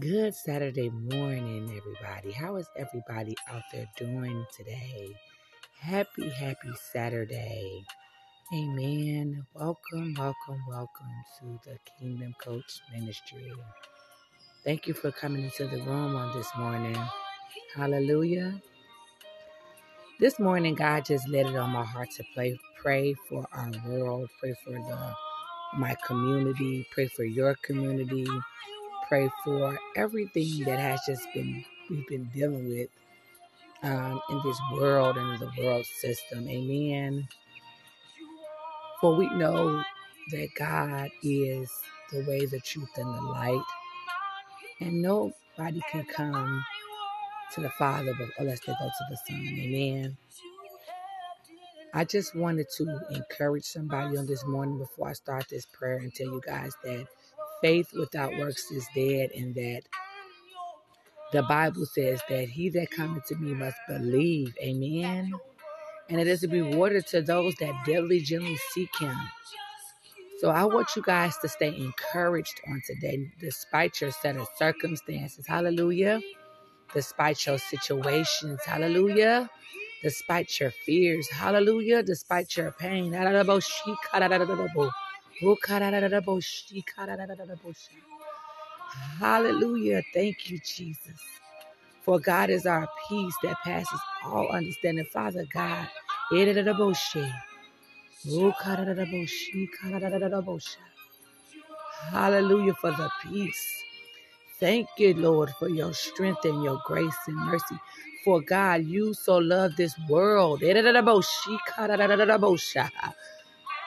Good Saturday morning, everybody. How is everybody out there doing today? Happy, happy Saturday. Amen. Welcome, welcome, welcome to the Kingdom Coach Ministry. Thank you for coming into the room on this morning. Hallelujah. This morning, God just laid it on my heart to pray, pray for our world, pray for the my community, pray for your community pray for everything that has just been we've been dealing with um, in this world and the world system. Amen. For we know that God is the way, the truth, and the light, and nobody can come to the Father unless they go to the Son. Amen. I just wanted to encourage somebody on this morning before I start this prayer and tell you guys that faith without works is dead and that the Bible says that he that cometh to me must believe. Amen. And it is a rewarded to those that diligently seek him. So I want you guys to stay encouraged on today, despite your set of circumstances. Hallelujah. Despite your situations. Hallelujah. Despite your fears. Hallelujah. Despite your pain. Oh, hallelujah. Thank you, Jesus. For God is our peace that passes all understanding. Father God, oh, hallelujah for the peace. Thank you, Lord, for your strength and your grace and mercy. For God, you so love this world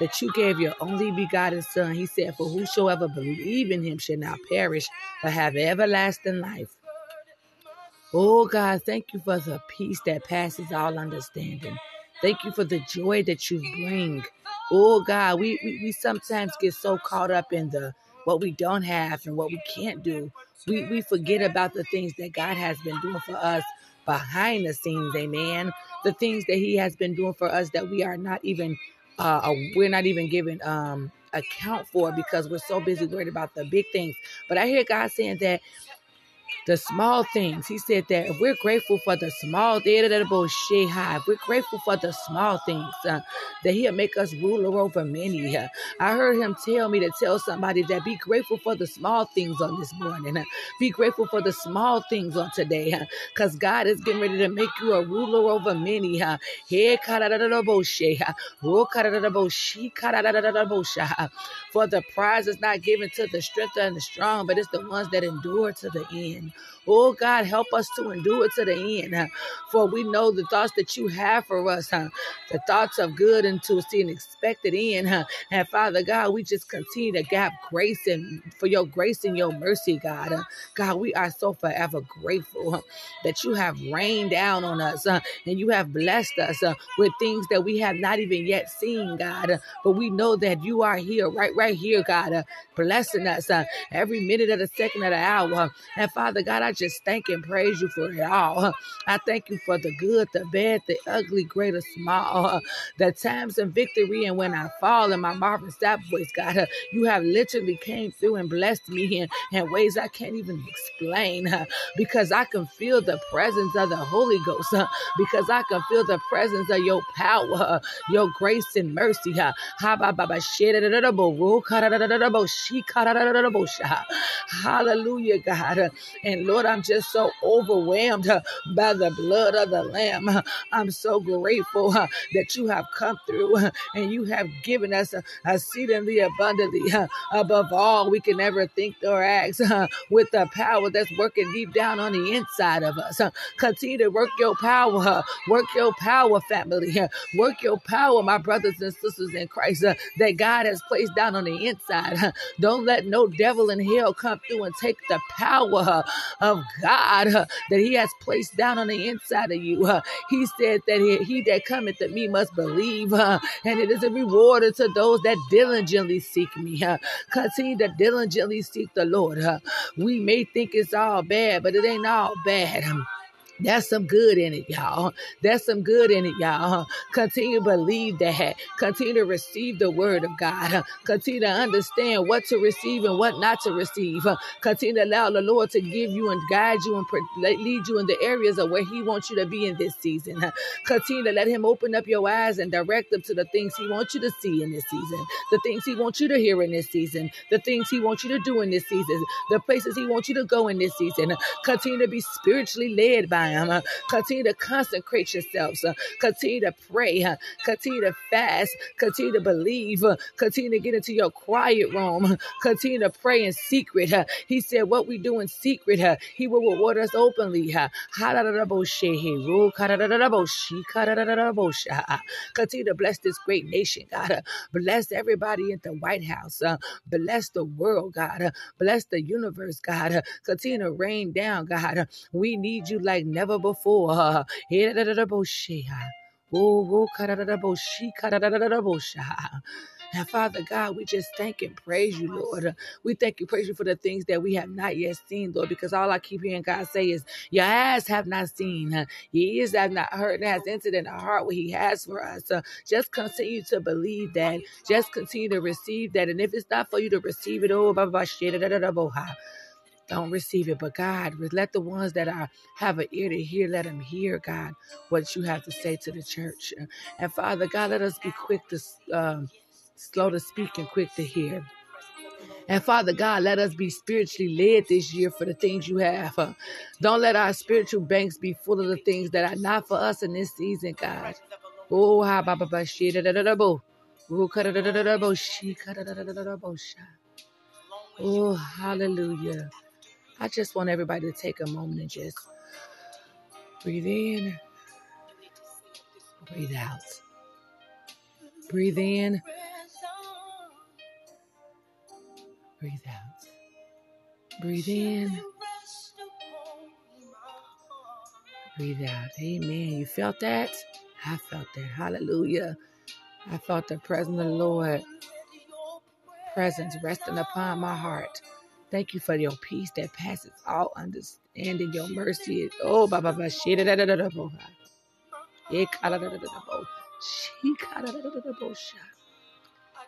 that you gave your only begotten Son. He said, For whosoever believe in him shall not perish, but have everlasting life. Oh God, thank you for the peace that passes all understanding. Thank you for the joy that you bring. Oh God, we, we, we sometimes get so caught up in the what we don't have and what we can't do. We we forget about the things that God has been doing for us behind the scenes, amen. The things that He has been doing for us that we are not even uh, we're not even giving um, account for because we're so busy worried about the big things. But I hear God saying that the small things. He said that if we're grateful for the small, if we're grateful for the small things, uh, that He'll make us ruler over many. Uh, I heard Him tell me to tell somebody that be grateful for the small things on this morning. Uh, be grateful for the small things on today, because uh, God is getting ready to make you a ruler over many. Uh, for the prize is not given to the strength and the strong, but it's the ones that endure to the end. Oh God, help us to endure it to the end. For we know the thoughts that you have for us, huh? the thoughts of good and to see an expected end. Huh? And Father God, we just continue to gap grace and for your grace and your mercy, God. God, we are so forever grateful that you have rained down on us and you have blessed us with things that we have not even yet seen, God. But we know that you are here, right, right here, God, blessing us every minute of the second of the hour. And Father God, I just thank and praise you for it all. I thank you for the good, the bad, the ugly, great or small, the times of victory. And when I fall in my Marvin Sapp voice, God, you have literally came through and blessed me in, in ways I can't even explain because I can feel the presence of the Holy Ghost, because I can feel the presence of your power, your grace and mercy. Hallelujah, God. And Lord, I'm just so overwhelmed by the blood of the Lamb. I'm so grateful that you have come through and you have given us the abundantly above all we can ever think or ask with the power that's working deep down on the inside of us. Continue to work your power, work your power, family, work your power, my brothers and sisters in Christ, that God has placed down on the inside. Don't let no devil in hell come through and take the power of God that He has placed down on the inside of you. He said that he, he, that cometh to me must believe, and it is a rewarder to those that diligently seek me. Continue to diligently seek the Lord. We may think it's all bad, but it ain't all bad. There's some good in it, y'all. That's some good in it, y'all. Continue to believe that. Continue to receive the word of God. Continue to understand what to receive and what not to receive. Continue to allow the Lord to give you and guide you and lead you in the areas of where He wants you to be in this season. Continue to let Him open up your eyes and direct them to the things He wants you to see in this season, the things He wants you to hear in this season, the things He wants you to do in this season, the places He wants you to go in this season. Continue to be spiritually led by Him. Uh, continue to consecrate yourselves. Uh, continue to pray. Uh, continue to fast. Continue to believe. Uh, continue to get into your quiet room. Uh, continue to pray in secret. Uh, he said, What we do in secret, He will reward us openly. Continue to bless this great nation, God. Bless everybody in the White House. Bless the world, God. Bless the universe, God. Continue to rain down, God. We need you like never before. And Father God, we just thank and praise you, Lord. We thank you, praise you for the things that we have not yet seen, Lord, because all I keep hearing God say is, Your eyes have not seen, your ears have not heard, and has entered in the heart what He has for us. Uh, just continue to believe that. Just continue to receive that. And if it's not for you to receive it, oh, blah, blah, blah, don't receive it. But God, let the ones that are have an ear to hear, let them hear, God, what you have to say to the church. And Father God, let us be quick to um, slow to speak and quick to hear. And Father God, let us be spiritually led this year for the things you have. Uh, don't let our spiritual banks be full of the things that are not for us in this season, God. Oh. Oh. Oh, hallelujah. I just want everybody to take a moment and just breathe in, breathe out. Breathe in, breathe out. Breathe in, breathe out. Amen. You felt that? I felt that. Hallelujah. I felt the presence of the Lord presence resting upon my heart. Thank you for your peace that passes all understanding, your mercy. is Oh, Baba, Baba, she da da da da da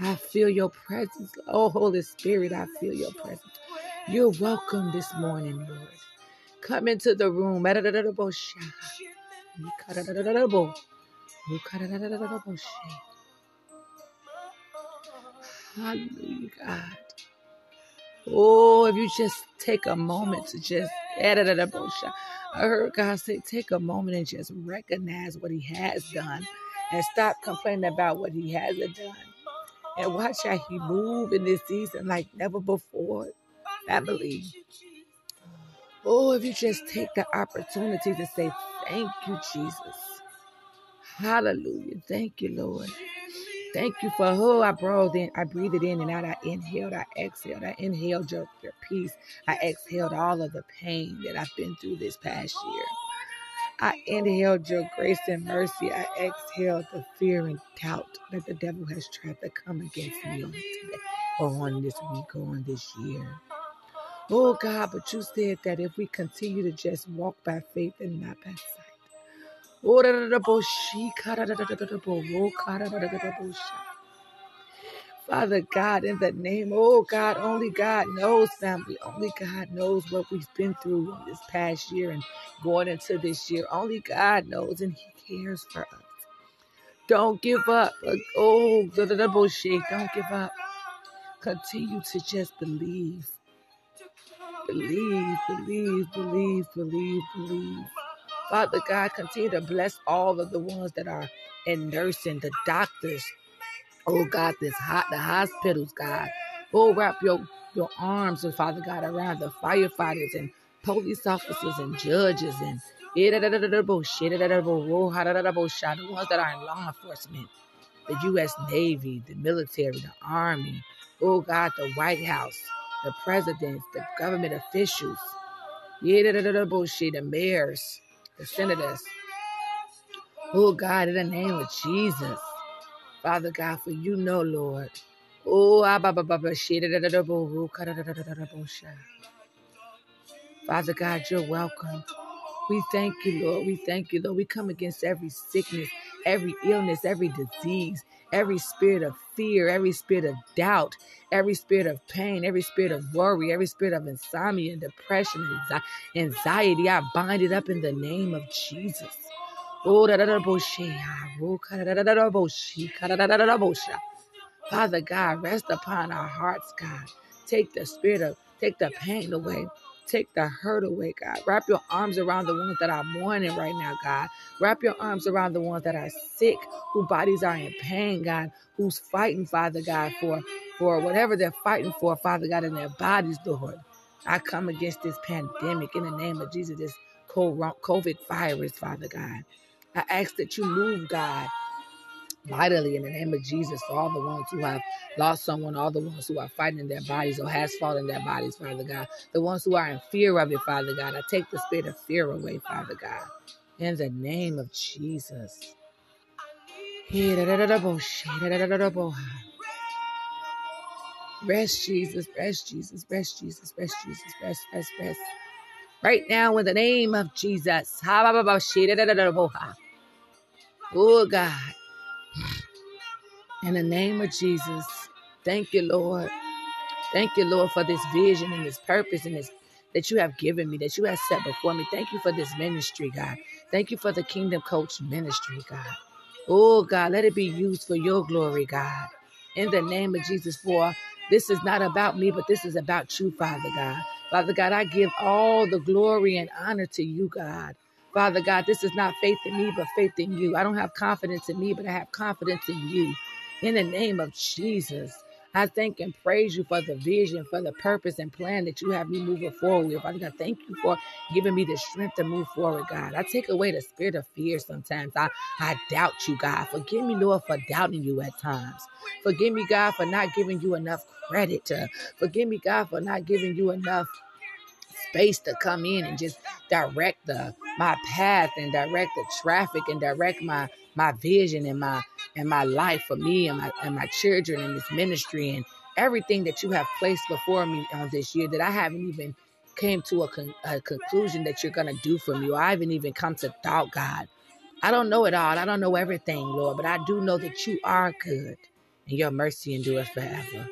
I feel your presence. Oh, Holy Spirit, I feel your presence. You're welcome this morning, Lord. Come into the room. Hallelujah, God. Oh, if you just take a moment to just I heard God say, take a moment and just recognize what He has done and stop complaining about what He hasn't done. And watch how He move in this season like never before. Family. Oh, if you just take the opportunity to say, Thank you, Jesus. Hallelujah. Thank you, Lord. Thank you for who I breathed in. I breathed it in and out. I inhaled, I exhaled. I inhaled your, your peace. I exhaled all of the pain that I've been through this past year. I inhaled your grace and mercy. I exhaled the fear and doubt that the devil has tried to come against me on today or on this week or on this year. Oh God, but you said that if we continue to just walk by faith and not by sight, Father God, in the name, oh God, only God knows, family. Only God knows what we've been through this past year and going into this year. Only God knows, and He cares for us. Don't give up. Oh, bullshit. Don't give up. Continue to just believe. Believe, believe, believe, believe, believe. Father God, continue to bless all of the ones that are in nursing, the doctors. Oh God, this hot the hospitals, God. Oh, wrap your your arms, and Father God, around the firefighters and police officers and judges and the ones that are in law enforcement, the U.S. Navy, the military, the Army, oh God, the White House, the presidents, the government officials, the mayors, the senators. Oh God, in the name of Jesus. Father God, for you know, Lord. Oh, Father God, you're welcome. We thank you, Lord. We thank you, Lord. We come against every sickness, every illness, every disease, every spirit of fear, every spirit of doubt, every spirit of pain, every spirit of worry, every spirit of insomnia and depression and anxiety. I bind it up in the name of Jesus. Oh, Father God, rest upon our hearts, God. Take the spirit of, take the pain away. Take the hurt away, God. Wrap your arms around the ones that are mourning right now, God. Wrap your arms around the ones that are sick, whose bodies are in pain, God. Who's fighting, Father God, for for whatever they're fighting for, Father God, in their bodies, Lord. I come against this pandemic in the name of Jesus, this COVID virus, Father God. I ask that you move, God, mightily in the name of Jesus for all the ones who have lost someone, all the ones who are fighting in their bodies or has fallen in their bodies, Father God. The ones who are in fear of it, Father God. I take the spirit of fear away, Father God. In the name of Jesus. Rest, Jesus, rest, Jesus, rest, Jesus, rest, Jesus, rest, rest, rest. Right now, in the name of Jesus. Oh, God. In the name of Jesus, thank you, Lord. Thank you, Lord, for this vision and this purpose and this that you have given me, that you have set before me. Thank you for this ministry, God. Thank you for the Kingdom Coach ministry, God. Oh, God, let it be used for your glory, God. In the name of Jesus, for this is not about me, but this is about you, Father God. Father God, I give all the glory and honor to you, God. Father God, this is not faith in me, but faith in you. I don't have confidence in me, but I have confidence in you in the name of Jesus. I thank and praise you for the vision, for the purpose and plan that you have me moving forward with. Father God, thank you for giving me the strength to move forward, God. I take away the spirit of fear sometimes. I, I doubt you, God. Forgive me, Lord, for doubting you at times. Forgive me, God, for not giving you enough credit. To, forgive me, God, for not giving you enough space to come in and just direct the my path and direct the traffic and direct my my vision and my and my life for me and my and my children and this ministry and everything that you have placed before me on this year that I haven't even came to a, con- a conclusion that you're gonna do for me or I haven't even come to thought God. I don't know it all. I don't know everything, Lord, but I do know that you are good and your mercy endures forever.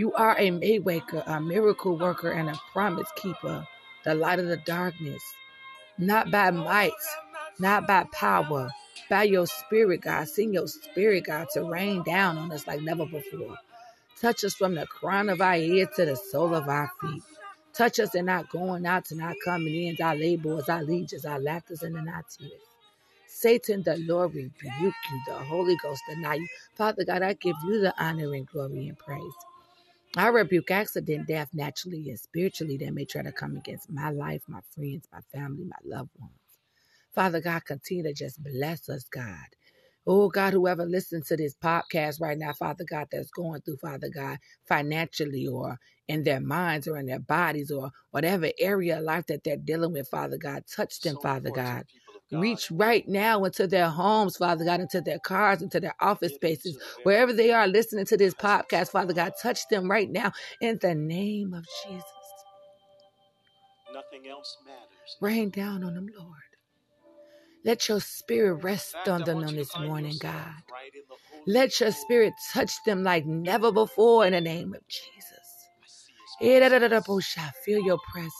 You are a maywaker, a miracle worker, and a promise keeper, the light of the darkness. Not by might, not by power, by your spirit, God. Send your spirit, God, to rain down on us like never before. Touch us from the crown of our head to the sole of our feet. Touch us in our going out and our coming in, our labors, our legions, our laughters, and our tears. Satan, the Lord rebuke you, the Holy Ghost deny you. Father God, I give you the honor and glory and praise. I rebuke accident, death, naturally and spiritually that may try to come against my life, my friends, my family, my loved ones. Father God, continue to just bless us, God. Oh God, whoever listens to this podcast right now, Father God, that's going through, Father God, financially or in their minds or in their bodies or whatever area of life that they're dealing with, Father God, touch them, so Father God. Reach right now into their homes, Father God, into their cars, into their office spaces, wherever they are listening to this podcast, Father God, touch them right now in the name of Jesus. Nothing else matters. Rain down on them, Lord. Let your spirit rest on them on this morning, God. Let your spirit touch them like never before in the name of Jesus. I eh, Feel your presence.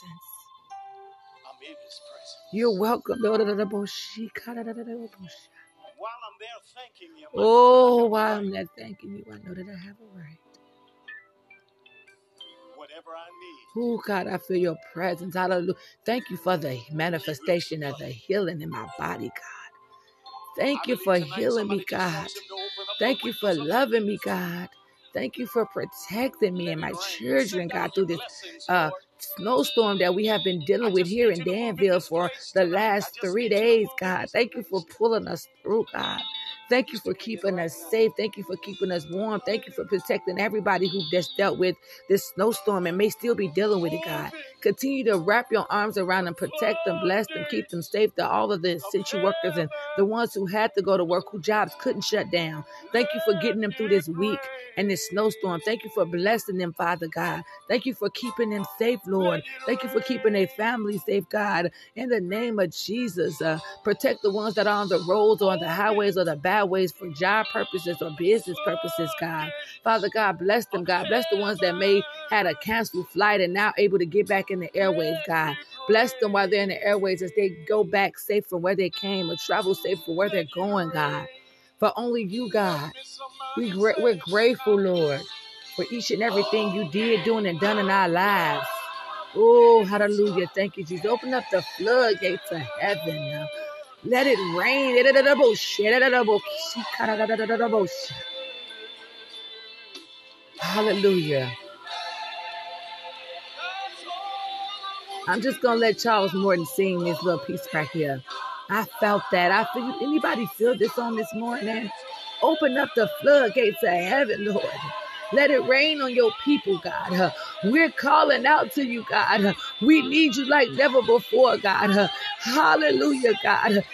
You're welcome. Oh, while I'm there thanking you, I know that I have a right. Whatever I need. Oh, God, I feel your presence. Hallelujah. Thank you for the manifestation of the healing in my body, God. Thank you for healing me, God. Thank you for loving me, God. Thank you for protecting me and my children, God, through this uh, snowstorm that we have been dealing with here in Danville for the last three days, God. Thank you for pulling us through, God. Thank you for keeping us safe. Thank you for keeping us warm. Thank you for protecting everybody who just dealt with this snowstorm and may still be dealing with it, God. Continue to wrap your arms around them, protect them, bless them, keep them safe to all of the essential workers and the ones who had to go to work, who jobs couldn't shut down. Thank you for getting them through this week and this snowstorm. Thank you for blessing them, Father God. Thank you for keeping them safe, Lord. Thank you for keeping their families safe, God. In the name of Jesus, uh, protect the ones that are on the roads or on the highways or the byways for job purposes or business purposes, God. Father God, bless them, God. Bless the ones that may had a canceled flight and now able to get back in the airways, God. Bless them while they're in the airways as they go back safe from where they came or travel safe for where they're going, God. For only you, God. We we're grateful, Lord, for each and everything you did, doing, and done in our lives. Oh, hallelujah. Thank you, Jesus. Open up the floodgates of heaven. Uh, Let it rain. Hallelujah. I'm just gonna let Charles Morton sing this little piece right here. I felt that. I feel anybody feel this on this morning? Open up the floodgates of heaven, Lord. Let it rain on your people, God. We're calling out to you, God. We need you like never before, God. Hallelujah, God.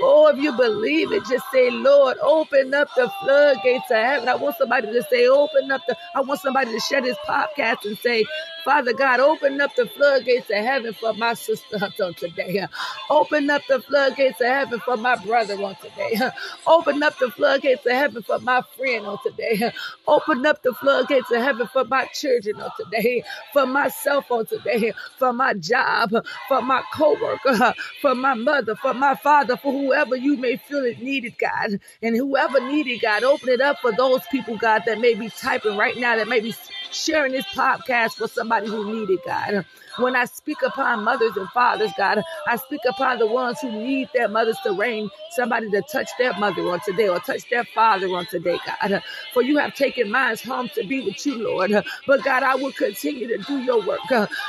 Oh, if you believe it, just say, Lord, open up the floodgates of heaven. I want somebody to say, open up the, I want somebody to share this podcast and say, Father God, open up the floodgates of heaven for my sister on today. Open up the floodgates of heaven for my brother on today. Open up the floodgates of heaven for my friend on today. Open up the floodgates of heaven for my children on today. For myself on today. For my job. For my co-worker. For my mother. For my father. For whoever you may feel it needed, God. And whoever needed, God, open it up for those people, God, that may be typing right now, that may be sharing this podcast for somebody who needed God. When I speak upon mothers and fathers, God, I speak upon the ones who need their mothers to reign, somebody to touch their mother on today or touch their father on today, God. For you have taken minds home to be with you, Lord. But God, I will continue to do your work.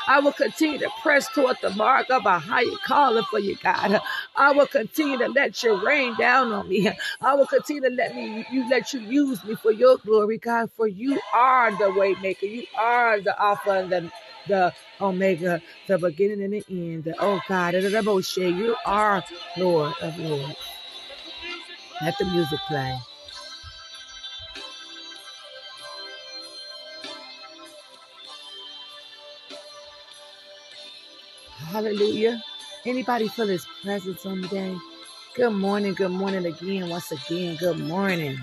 I will continue to press toward the mark of a higher calling for you, God. I will continue to let your rain down on me. I will continue to let me you let you use me for your glory, God. For you are the way maker. You are the Alpha and the the Omega, the beginning and the end. The, oh God, you are Lord of Lords. Let the music play. Hallelujah. Anybody feel his presence on the day? Good morning, good morning again, once again, good morning.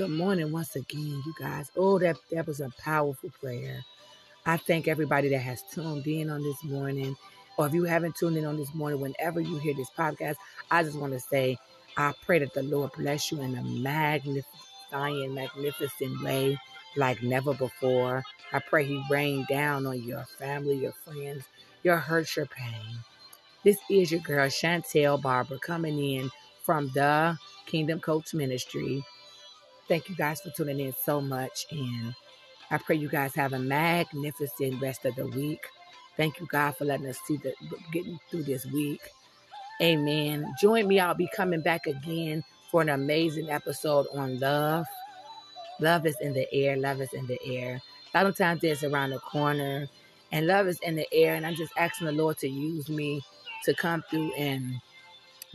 Good morning once again, you guys. Oh, that, that was a powerful prayer. I thank everybody that has tuned in on this morning. Or if you haven't tuned in on this morning, whenever you hear this podcast, I just want to say, I pray that the Lord bless you in a magnificent, magnificent way like never before. I pray He rain down on your family, your friends, your hurts, your pain. This is your girl, Chantel Barber, coming in from the Kingdom Coach Ministry. Thank you guys for tuning in so much. And I pray you guys have a magnificent rest of the week. Thank you, God, for letting us see the getting through this week. Amen. Join me. I'll be coming back again for an amazing episode on love. Love is in the air. Love is in the air. Valentine's Day is around the corner, and love is in the air. And I'm just asking the Lord to use me to come through and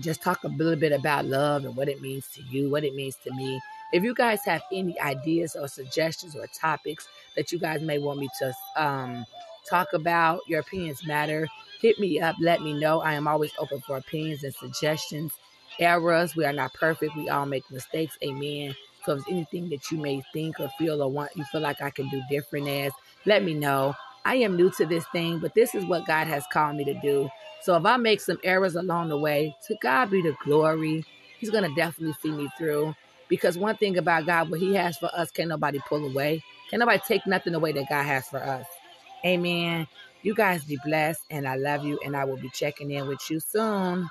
just talk a little bit about love and what it means to you, what it means to me, if you guys have any ideas or suggestions or topics that you guys may want me to um, talk about, your opinions matter. Hit me up. Let me know. I am always open for opinions and suggestions. Errors. We are not perfect. We all make mistakes. Amen. So if anything that you may think or feel or want, you feel like I can do different as, let me know. I am new to this thing, but this is what God has called me to do. So if I make some errors along the way, to God be the glory. He's going to definitely see me through. Because one thing about God, what He has for us, can nobody pull away. Can nobody take nothing away that God has for us. Amen. You guys be blessed, and I love you, and I will be checking in with you soon.